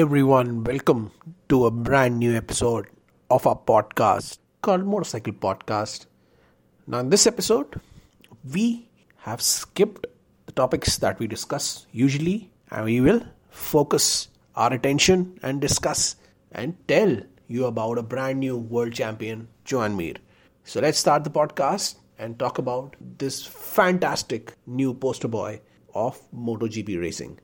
Everyone, welcome to a brand new episode of our podcast called Motopsychcle Podcast. Now, in this episode, we have skipped the topics that we discuss usually, and we will focus our attention and discuss and tell you about a brand new world champion, Joan Mir. So, let's start the podcast and talk about this fantastic new poster boy of MotoGP racing.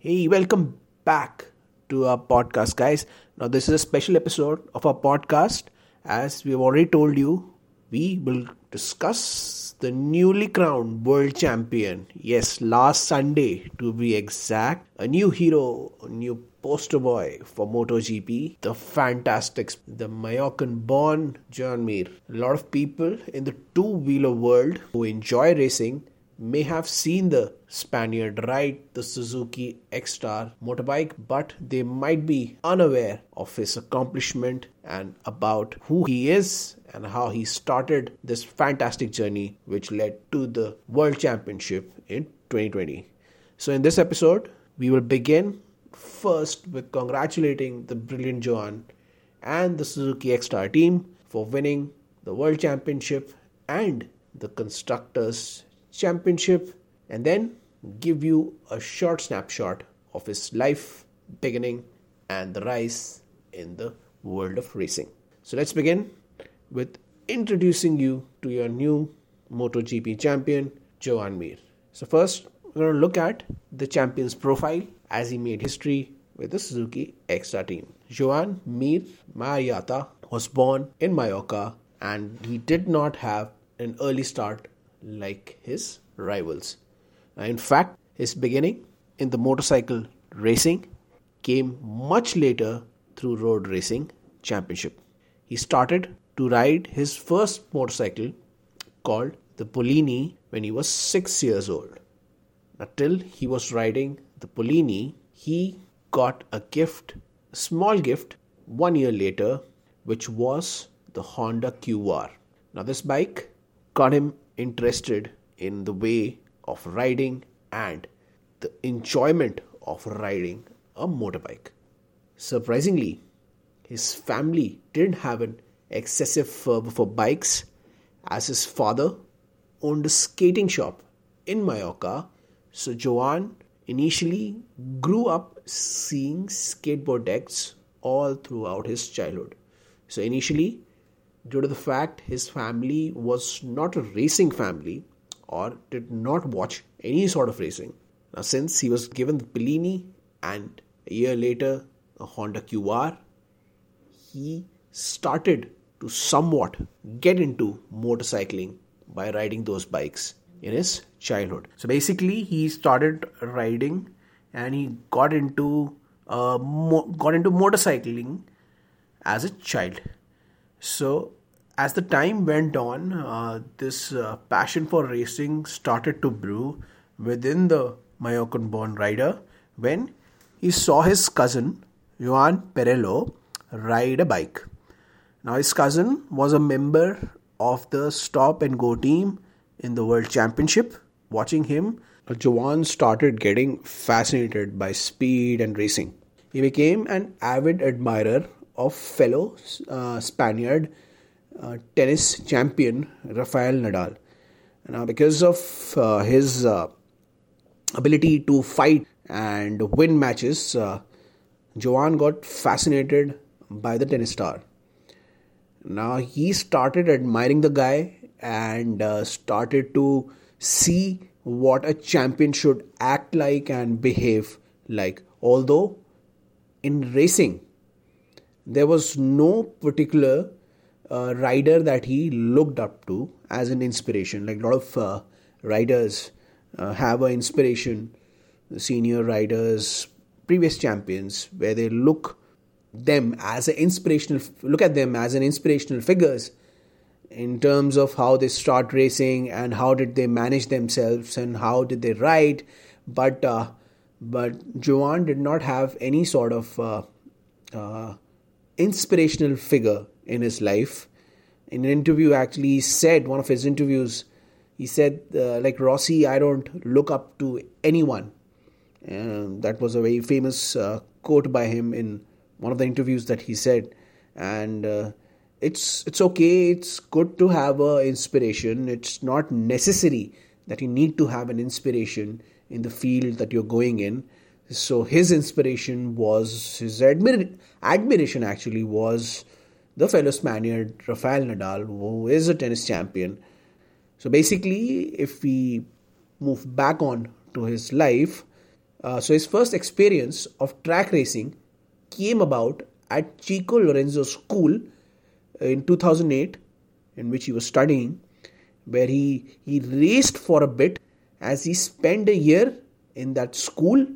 Hey, welcome back to our podcast, guys. Now, this is a special episode of our podcast. As we've already told you, we will discuss the newly crowned world champion. Yes, last Sunday to be exact. A new hero, a new poster boy for MotoGP, the fantastic, the Mallorcan born Joan Mir. A lot of people in the two wheeler world who enjoy racing may have seen the Spaniard ride the Suzuki Ecstar motorbike, but they might be unaware of his accomplishment and about who he is and how he started this fantastic journey which led to the World Championship in 2020. So in this episode, we will begin first with congratulating the brilliant Joan and the Suzuki Ecstar team for winning the World Championship and the Constructors championship and then give you a short snapshot of his life beginning and the rise in the world of racing. So let's begin with introducing you to your new MotoGP champion, Joan Mir. So first, we're going to look at the champion's profile as he made history with the Suzuki Ecstar team. Joan Mir Mayrata was born in Mallorca and he did not have an early start like his rivals. In fact, his beginning in the motorcycle racing came much later through road racing championship. He started to ride his first motorcycle called the Polini when he was 6 years old. Until he was riding the Polini, he got a gift, a small gift, one year later, which was the Honda QR. Now, this bike got him interested in the way of riding and the enjoyment of riding a motorbike. Surprisingly, his family didn't have an excessive fervor for bikes as his father owned a skating shop in Mallorca. So Joan initially grew up seeing skateboard decks all throughout his childhood. So initially due to the fact his family was not a racing family or did not watch any sort of racing. Now, since he was given the Polini and a year later a Honda QR, he started to somewhat get into motorcycling by riding those bikes in his childhood. So basically, he started riding and he got into uh, mo- got into motorcycling as a child. So as the time went on, uh, this uh, passion for racing started to brew within the Mallorcan born rider when he saw his cousin, Juan Perello, ride a bike. Now, his cousin was a member of the stop and go team in the World Championship. Watching him, Juan started getting fascinated by speed and racing. He became an avid admirer of fellow uh, Spaniard uh, tennis champion Rafael Nadal. Now, because of uh, his uh, ability to fight and win matches, uh, Joan got fascinated by the tennis star. Now, he started admiring the guy and uh, started to see what a champion should act like and behave like. Although in racing, there was no particular uh, rider that he looked up to as an inspiration. Like a lot of uh, riders uh, have an inspiration, senior riders, previous champions, where they look them as an inspirational look at them as an inspirational figures in terms of how they start racing and how did they manage themselves and how did they ride but uh, but Joan did not have any sort of uh, uh, inspirational figure in his life. In an interview, actually, he said one of his interviews, he said, uh, like Rossi, I don't look up to anyone. And that was a very famous uh, quote by him in one of the interviews that he said. And uh, it's it's okay. It's good to have a inspiration. It's not necessary that you need to have an inspiration in the field that you're going in. So his inspiration was his admir- admiration actually was the fellow Spaniard Rafael Nadal, who is a tennis champion. So basically, if we move back on to his life, uh, so his first experience of track racing came about at Chicho Lorenzo School in 2008, in which he was studying, where he, he raced for a bit as he spent a year in that school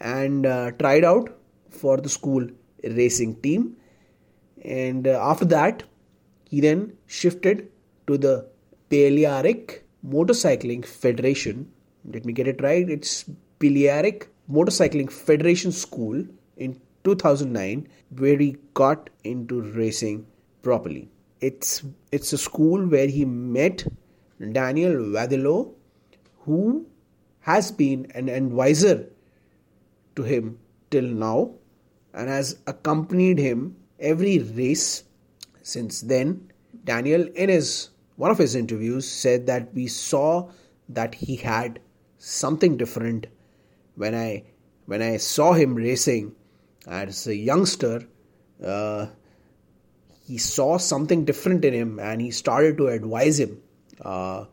and uh, tried out for the school racing team. And uh, after that, he then shifted to the Balearic Motorcycling Federation. Let me get it right. It's Balearic Motorcycling Federation School in 2009, where he got into racing properly. It's it's a school where he met Daniel Vadillo, who has been an advisor to him till now and has accompanied him every race since then. Daniel, in his one of his interviews, said that we saw that he had something different when I when I saw him racing as a youngster. Uh, he saw something different in him and he started to advise him uh,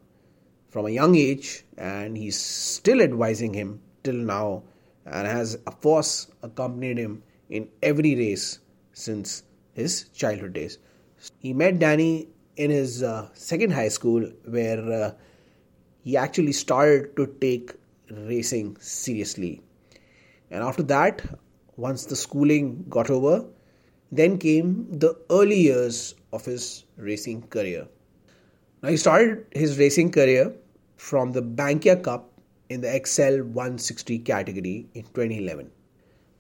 from a young age and he's still advising him till now and has of course accompanied him in every race since his childhood days he met danny in his uh, second high school where uh, he actually started to take racing seriously and after that once the schooling got over then came the early years of his racing career. Now, he started his racing career from the Bankia Cup in the XL 160 category in 2011.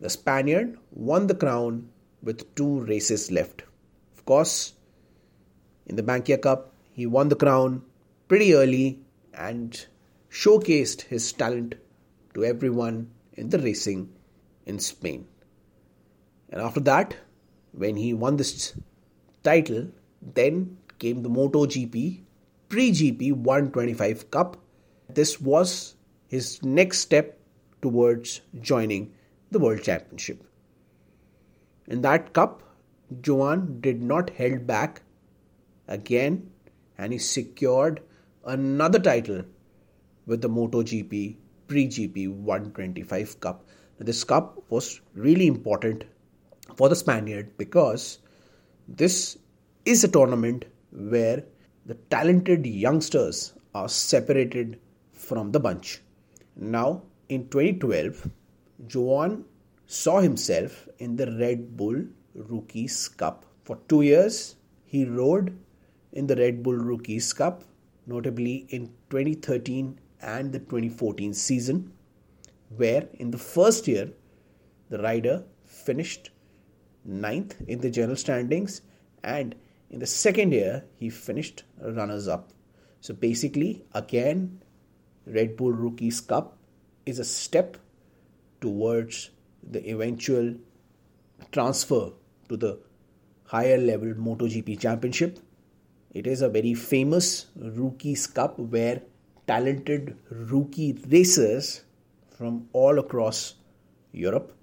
The Spaniard won the crown with two races left. Of course, in the Bankia Cup, he won the crown pretty early and showcased his talent to everyone in the racing in Spain. And after that, when he won this title, then came the MotoGP pre GP 125 Cup. This was his next step towards joining the World Championship. In that cup, Joan did not held back again and he secured another title with the MotoGP pre GP 125 Cup. This cup was really important for the Spaniard because this is a tournament where the talented youngsters are separated from the bunch. Now, in 2012, Joan saw himself in the Red Bull Rookies Cup. For two years, he rode in the Red Bull Rookies Cup, notably in 2013 and the 2014 season, where in the first year, the rider finished ninth in the general standings, and in the second year, he finished runners up. So basically, again, Red Bull Rookies Cup is a step towards the eventual transfer to the higher level MotoGP Championship. It is a very famous Rookies Cup where talented rookie racers from all across Europe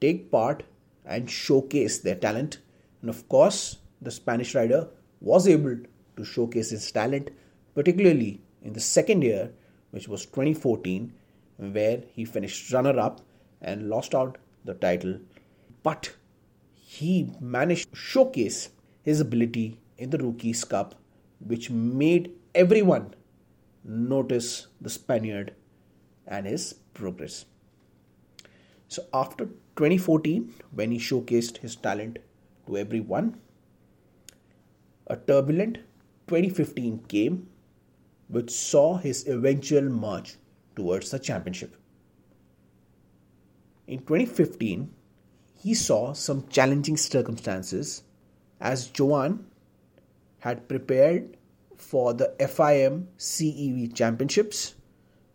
take part and showcase their talent. And of course, the Spanish rider was able to showcase his talent, particularly in the second year, which was 2014, where he finished runner up and lost out the title. But he managed to showcase his ability in the Rookies Cup, which made everyone notice the Spaniard and his progress. So after 2014, when he showcased his talent to everyone, a turbulent 2015 came which saw his eventual march towards the championship. In 2015, he saw some challenging circumstances as Joan had prepared for the FIM CEV Championships,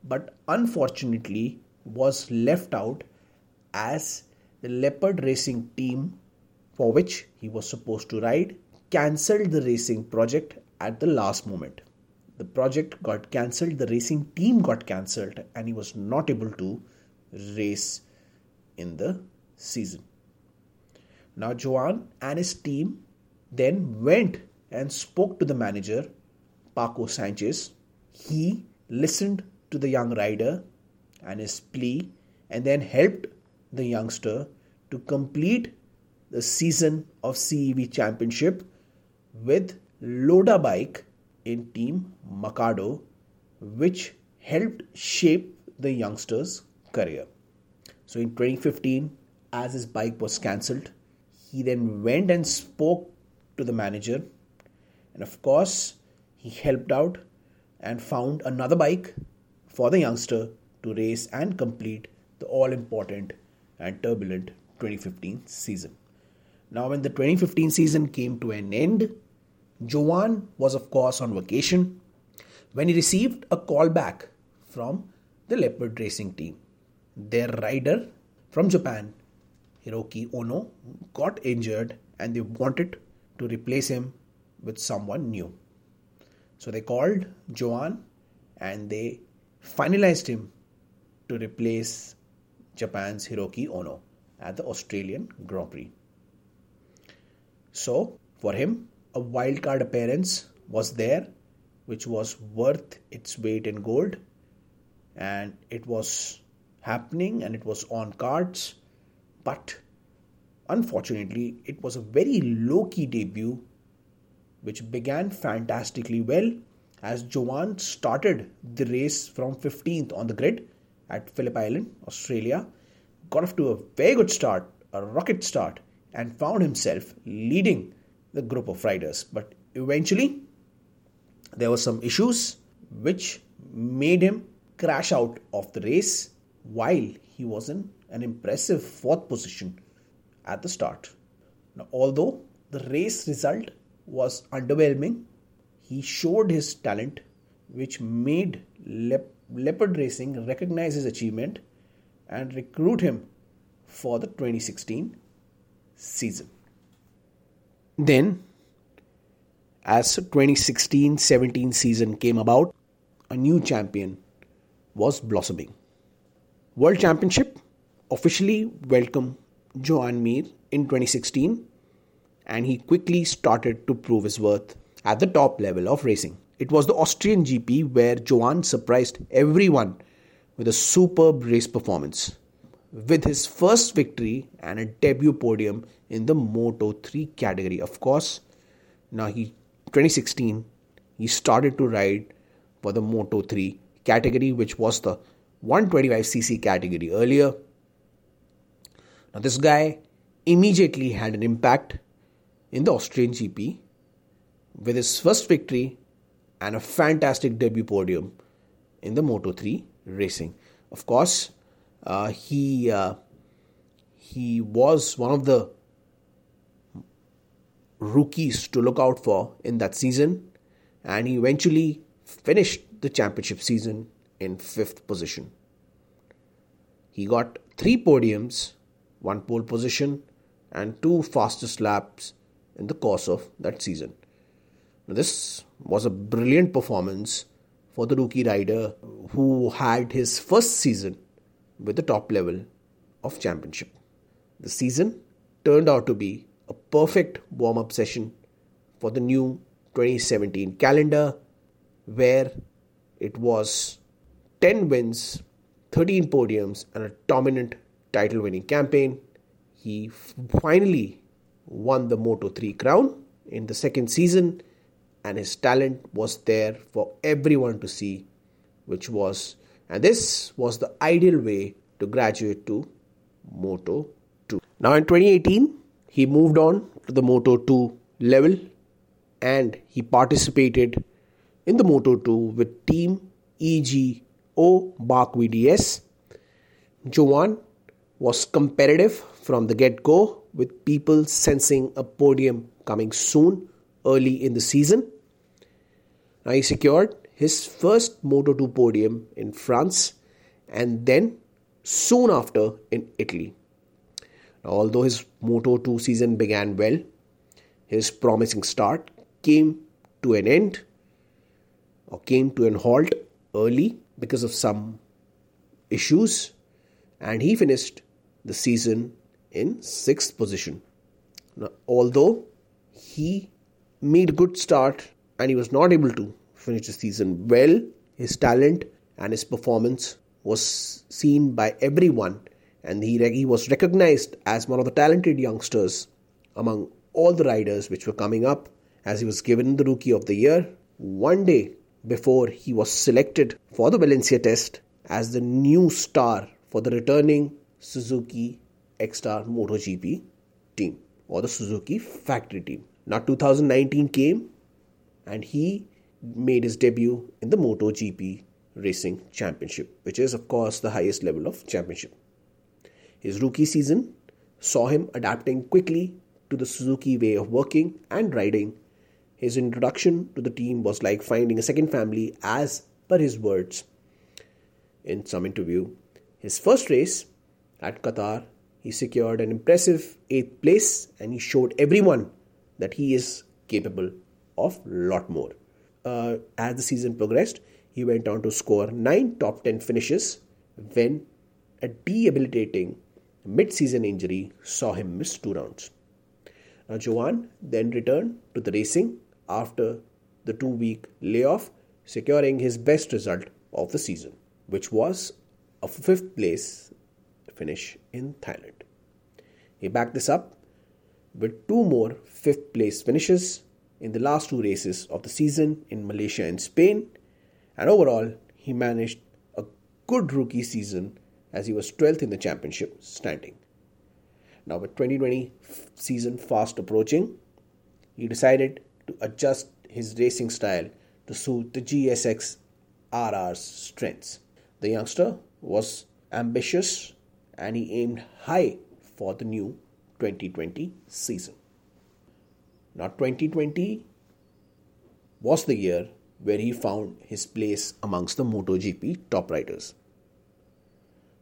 but unfortunately was left out as the Leopard Racing team for which he was supposed to ride cancelled the racing project at the last moment. The project got cancelled, the racing team got cancelled, and he was not able to race in the season. Now, Joan and his team then went and spoke to the manager, Paco Sanchez. He listened to the young rider and his plea and then helped the youngster to complete the season of CEV Championship with Loda bike in Team Mikado, which helped shape the youngster's career. So in 2015, as his bike was cancelled, he then went and spoke to the manager, and of course, he helped out and found another bike for the youngster to race and complete the all important and turbulent 2015 season. Now, when the 2015 season came to an end, Joan was, of course, on vacation when he received a call back from the Leopard Racing team. Their rider from Japan, Hiroki Ono, got injured and they wanted to replace him with someone new. So they called Joan and they finalized him to replace Japan's Hiroki Ono at the Australian Grand Prix. So, for him, a wildcard appearance was there, which was worth its weight in gold, and it was happening and it was on cards. But unfortunately, it was a very low key debut, which began fantastically well as Joan started the race from 15th on the grid at Phillip Island, Australia, got off to a very good start, a rocket start, and found himself leading the group of riders. But eventually, there were some issues which made him crash out of the race while he was in an impressive fourth position at the start. Now, although the race result was underwhelming, he showed his talent, which made Leopard Racing recognize his achievement and recruit him for the 2016 season. Then, as 2016-17 season came about, a new champion was blossoming. World Championship officially welcomed Joan Mir in 2016 and he quickly started to prove his worth at the top level of racing. It was the Austrian GP where Joan surprised everyone with a superb race performance with his first victory and a debut podium in the Moto 3 category. Of course, now he 2016 he started to ride for the Moto 3 category, which was the 125cc category earlier. Now, this guy immediately had an impact in the Austrian GP with his first victory and a fantastic debut podium in the Moto 3 racing. Of course, he uh, he was one of the rookies to look out for in that season, and he eventually finished the championship season in fifth position. He got three podiums, one pole position, and two fastest laps in the course of that season. Now, this was a brilliant performance for the rookie rider who had his first season with the top level of championship. The season turned out to be a perfect warm up session for the new 2017 calendar, where it was 10 wins, 13 podiums, and a dominant title winning campaign. He finally won the Moto 3 crown in the second season, and his talent was there for everyone to see, which was, and this was the ideal way to graduate to Moto 2. Now, in 2018, he moved on to the Moto 2 level and he participated in the Moto 2 with Team EGO Bach VDS. Joan was competitive from the get go, with people sensing a podium coming soon early in the season. Now he secured his first Moto2 podium in France and then soon after in Italy. Now, although his Moto2 season began well, his promising start came to an end or came to an halt early because of some issues and he finished the season in sixth position. Now, although he made a good start and he was not able to finish the season well, his talent and his performance was seen by everyone and he, he was recognized as one of the talented youngsters among all the riders which were coming up as he was given the rookie of the year one day before he was selected for the Valencia test as the new star for the returning Suzuki Ecstar MotoGP team or the Suzuki factory team. Now 2019 came and he made his debut in the MotoGP Racing Championship, which is of course the highest level of championship. His rookie season saw him adapting quickly to the Suzuki way of working and riding. His introduction to the team was like finding a second family, as per his words in some interview. His first race at Qatar, he secured an impressive 8th place and he showed everyone that he is capable of a lot more. Uh, as the season progressed, he went on to score 9 top 10 finishes when a debilitating mid season injury saw him miss two rounds. Now, Joan then returned to the racing after the two week layoff, securing his best result of the season, which was a fifth place finish in Thailand. He backed this up with two more fifth place finishes in the last two races of the season in Malaysia and Spain, and overall, he managed a good rookie season as he was 12th in the championship standing. Now, with 2020 season fast approaching, he decided to adjust his racing style to suit the GSX RR's strengths. The youngster was ambitious and he aimed high for the new 2020 season. Now, 2020 was the year where he found his place amongst the MotoGP top riders.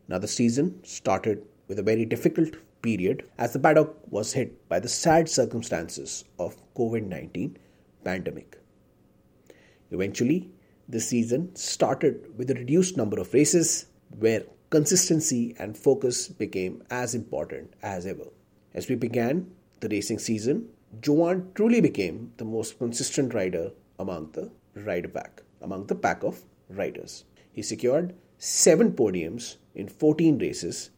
Now, the season started with a very difficult period as the paddock was hit by the sad circumstances of COVID-19 pandemic. Eventually, the season started with a reduced number of races where consistency and focus became as important as ever. As we began the racing season, Joan truly became the most consistent rider among the rider pack, among the pack of riders. He secured seven podiums in 14 races,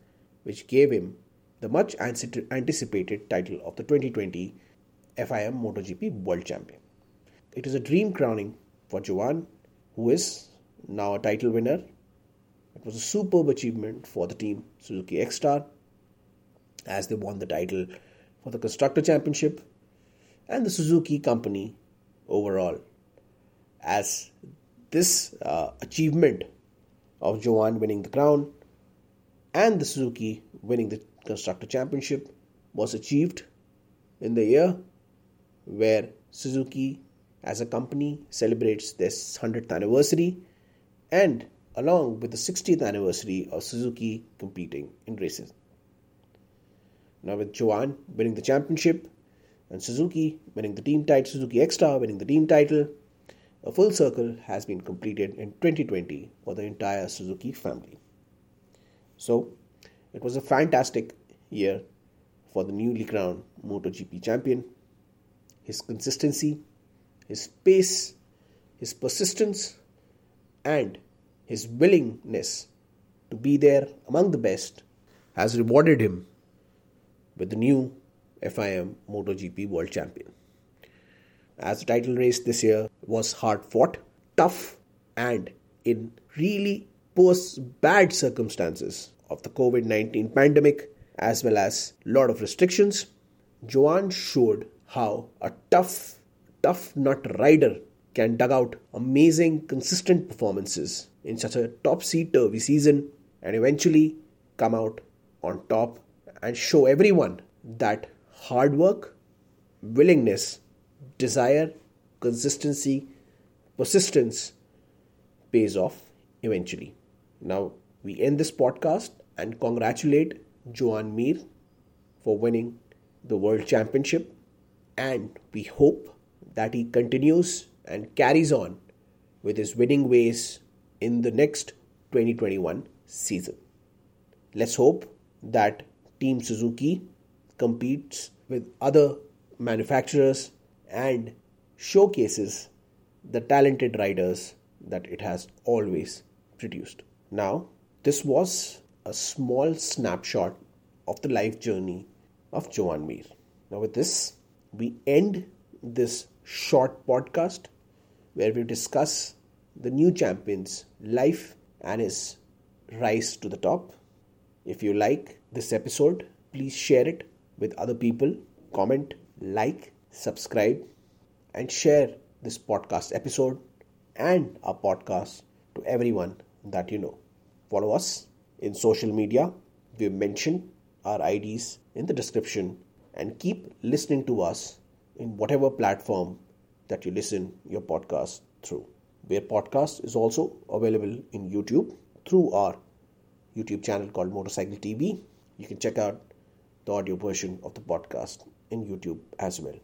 which gave him the much anticipated title of the 2020 FIM MotoGP World Champion. It is a dream crowning for Joan, who is now a title winner it was a superb achievement for the team Suzuki Ecstar as they won the title for the Constructor Championship and the Suzuki company overall. As this uh, achievement of Joan winning the crown and the Suzuki winning the Constructor Championship was achieved in the year where Suzuki as a company celebrates their 100th anniversary and along with the 60th anniversary of Suzuki competing in races. Now, with Joan winning the championship and Suzuki winning the team title, Suzuki Star winning the team title, a full circle has been completed in 2020 for the entire Suzuki family. So, it was a fantastic year for the newly crowned MotoGP champion. His consistency, his pace, his persistence, and his willingness to be there among the best has rewarded him with the new FIM MotoGP World Champion. As the title race this year was hard fought, tough, and in really post bad circumstances of the COVID 19 pandemic, as well as a lot of restrictions, Joan showed how a tough, tough nut rider can dug out amazing, consistent performances in such a topsy turvy season and eventually come out on top and show everyone that hard work, willingness, desire, consistency persistence pays off eventually. Now, we end this podcast and congratulate Joan Mir for winning the World Championship. And we hope that he continues and carries on with his winning ways in the next 2021 season. Let's hope that Team Suzuki competes with other manufacturers and showcases the talented riders that it has always produced. Now, this was a small snapshot of the life journey of Joan Mir. Now, with this, we end this short podcast where we discuss the new champion's life and his rise to the top. If you like this episode, please share it with other people, comment, like, subscribe, and share this podcast episode and our podcast to everyone that you know. Follow us in social media. We've mentioned our IDs in the description and keep listening to us in whatever platform that you listen your podcast through. Where podcast is also available in YouTube through our YouTube channel called Motopsychcle TV. You can check out the audio version of the podcast in YouTube as well.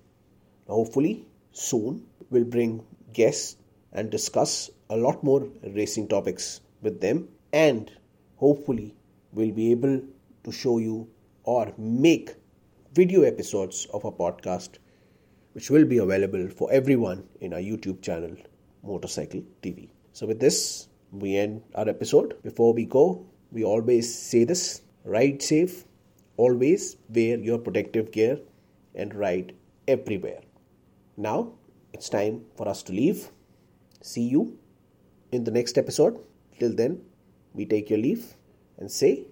Now, hopefully, soon we'll bring guests and discuss a lot more racing topics with them, and hopefully, we'll be able to show you or make video episodes of our podcast, which will be available for everyone in our YouTube channel, Motopsychcle TV. So, with this, we end our episode. Before we go, we always say this ride safe, always wear your protective gear, and ride everywhere. Now, it's time for us to leave. See you in the next episode. Till then, we take your leave and say